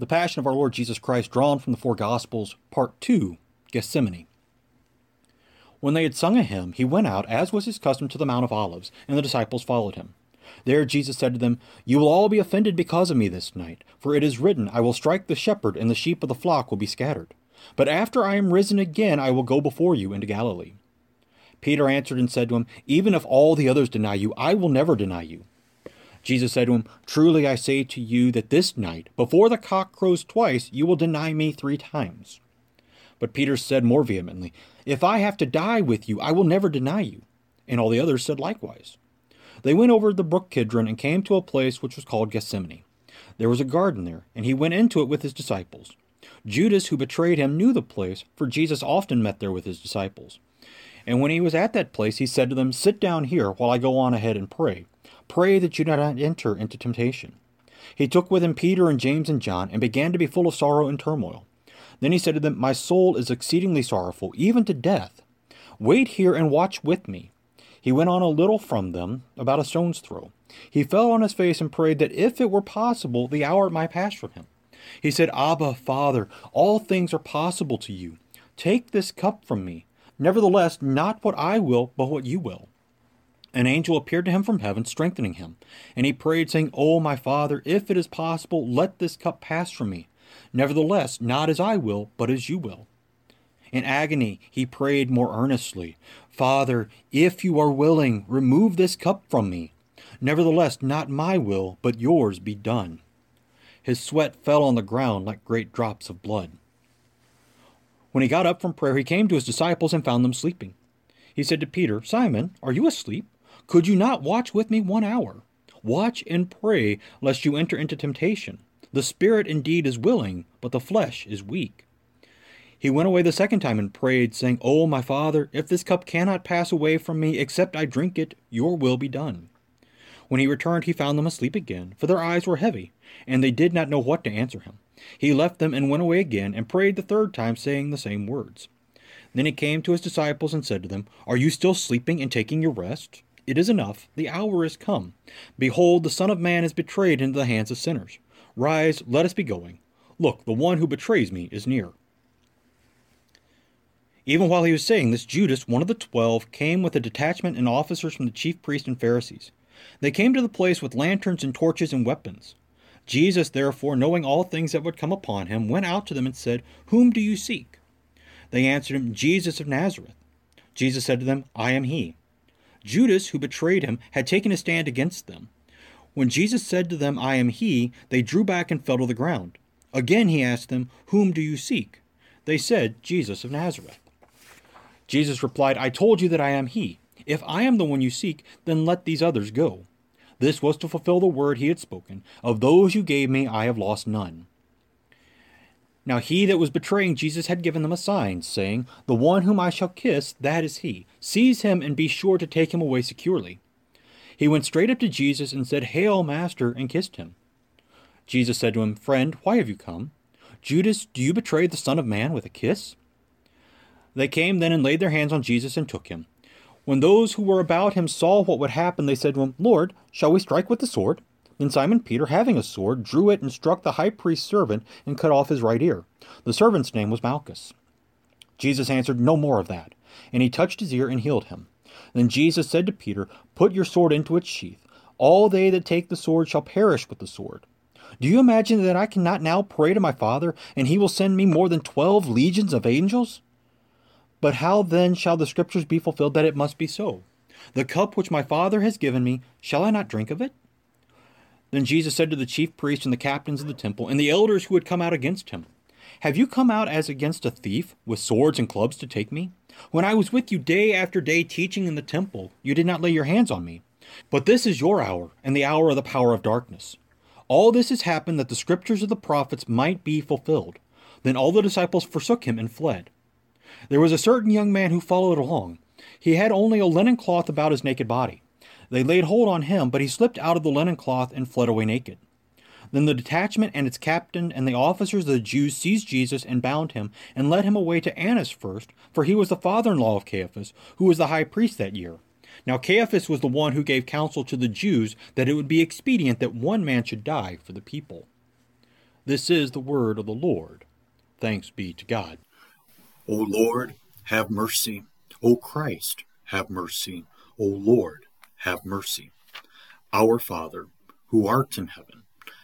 The Passion of our Lord Jesus Christ, drawn from the four Gospels, Part 2, Gethsemane. When they had sung a hymn, he went out, as was his custom, to the Mount of Olives, and the disciples followed him. There Jesus said to them, You will all be offended because of me this night, for it is written, I will strike the shepherd, and the sheep of the flock will be scattered. But after I am risen again, I will go before you into Galilee. Peter answered and said to him, Even if all the others deny you, I will never deny you. Jesus said to him, Truly I say to you that this night, before the cock crows twice, you will deny me three times. But Peter said more vehemently, If I have to die with you, I will never deny you. And all the others said likewise. They went over the brook Kidron and came to a place which was called Gethsemane. There was a garden there, and he went into it with his disciples. Judas, who betrayed him, knew the place, for Jesus often met there with his disciples. And when he was at that place, he said to them, Sit down here while I go on ahead and pray. Pray that you do not enter into temptation. He took with him Peter and James and John, and began to be full of sorrow and turmoil. Then he said to them, My soul is exceedingly sorrowful, even to death. Wait here and watch with me. He went on a little from them, about a stone's throw. He fell on his face and prayed that if it were possible, the hour might pass from him. He said, Abba, Father, all things are possible to you. Take this cup from me. Nevertheless, not what I will, but what you will. An angel appeared to him from heaven, strengthening him. And he prayed, saying, O my Father, if it is possible, let this cup pass from me. Nevertheless, not as I will, but as you will. In agony, he prayed more earnestly, Father, if you are willing, remove this cup from me. Nevertheless, not my will, but yours be done. His sweat fell on the ground like great drops of blood. When he got up from prayer, he came to his disciples and found them sleeping. He said to Peter, Simon, are you asleep? Could you not watch with me one hour? Watch and pray, lest you enter into temptation. The spirit indeed is willing, but the flesh is weak. He went away the second time and prayed, saying, O my Father, if this cup cannot pass away from me except I drink it, your will be done. When he returned, he found them asleep again, for their eyes were heavy, and they did not know what to answer him. He left them and went away again, and prayed the third time, saying the same words. Then he came to his disciples and said to them, Are you still sleeping and taking your rest? It is enough, the hour is come. Behold, the Son of Man is betrayed into the hands of sinners. Rise, let us be going. Look, the one who betrays me is near. Even while he was saying this, Judas, one of the twelve, came with a detachment and officers from the chief priests and Pharisees. They came to the place with lanterns and torches and weapons. Jesus, therefore, knowing all things that would come upon him, went out to them and said, Whom do you seek? They answered him, Jesus of Nazareth. Jesus said to them, I am he. Judas, who betrayed him, had taken a stand against them. When Jesus said to them, I am he, they drew back and fell to the ground. Again he asked them, Whom do you seek? They said, Jesus of Nazareth. Jesus replied, I told you that I am he. If I am the one you seek, then let these others go. This was to fulfill the word he had spoken Of those you gave me, I have lost none. Now he that was betraying Jesus had given them a sign, saying, The one whom I shall kiss, that is he. Seize him and be sure to take him away securely. He went straight up to Jesus and said, Hail, Master, and kissed him. Jesus said to him, Friend, why have you come? Judas, do you betray the Son of Man with a kiss? They came then and laid their hands on Jesus and took him. When those who were about him saw what would happen, they said to him, Lord, shall we strike with the sword? Then Simon Peter, having a sword, drew it and struck the high priest's servant and cut off his right ear. The servant's name was Malchus. Jesus answered, No more of that. And he touched his ear and healed him. Then Jesus said to Peter, Put your sword into its sheath. All they that take the sword shall perish with the sword. Do you imagine that I cannot now pray to my Father, and he will send me more than twelve legions of angels? But how then shall the scriptures be fulfilled that it must be so? The cup which my Father has given me, shall I not drink of it? Then Jesus said to the chief priests and the captains of the temple and the elders who had come out against him, Have you come out as against a thief, with swords and clubs to take me? When I was with you day after day teaching in the temple, you did not lay your hands on me. But this is your hour, and the hour of the power of darkness. All this has happened that the scriptures of the prophets might be fulfilled. Then all the disciples forsook him and fled. There was a certain young man who followed along. He had only a linen cloth about his naked body. They laid hold on him, but he slipped out of the linen cloth and fled away naked. Then the detachment and its captain and the officers of the Jews seized Jesus and bound him, and led him away to Annas first, for he was the father in law of Caiaphas, who was the high priest that year. Now Caiaphas was the one who gave counsel to the Jews that it would be expedient that one man should die for the people. This is the word of the Lord. Thanks be to God. O Lord, have mercy. O Christ, have mercy. O Lord, have mercy. Our Father, who art in heaven,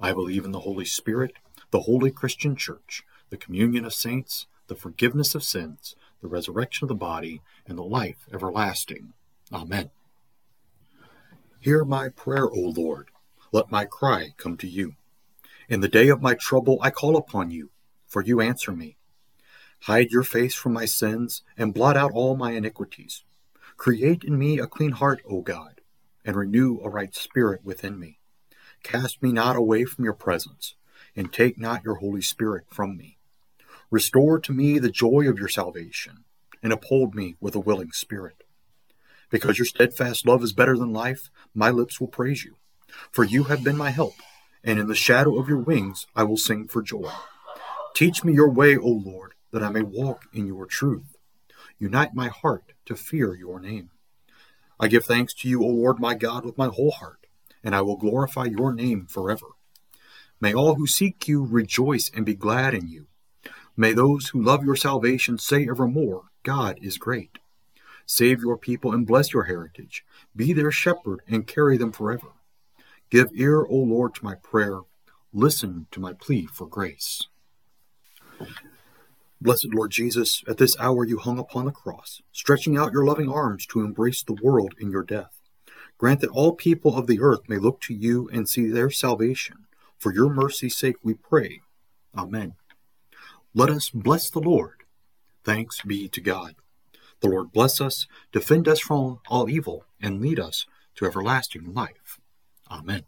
I believe in the Holy Spirit, the holy Christian Church, the communion of saints, the forgiveness of sins, the resurrection of the body, and the life everlasting. Amen. Hear my prayer, O Lord. Let my cry come to you. In the day of my trouble I call upon you, for you answer me. Hide your face from my sins, and blot out all my iniquities. Create in me a clean heart, O God, and renew a right spirit within me. Cast me not away from your presence, and take not your Holy Spirit from me. Restore to me the joy of your salvation, and uphold me with a willing spirit. Because your steadfast love is better than life, my lips will praise you. For you have been my help, and in the shadow of your wings I will sing for joy. Teach me your way, O Lord, that I may walk in your truth. Unite my heart to fear your name. I give thanks to you, O Lord my God, with my whole heart and I will glorify your name forever. May all who seek you rejoice and be glad in you. May those who love your salvation say evermore, God is great. Save your people and bless your heritage. Be their shepherd and carry them forever. Give ear, O Lord, to my prayer. Listen to my plea for grace. Blessed Lord Jesus, at this hour you hung upon the cross, stretching out your loving arms to embrace the world in your death. Grant that all people of the earth may look to you and see their salvation. For your mercy's sake we pray. Amen. Let us bless the Lord. Thanks be to God. The Lord bless us, defend us from all evil, and lead us to everlasting life. Amen.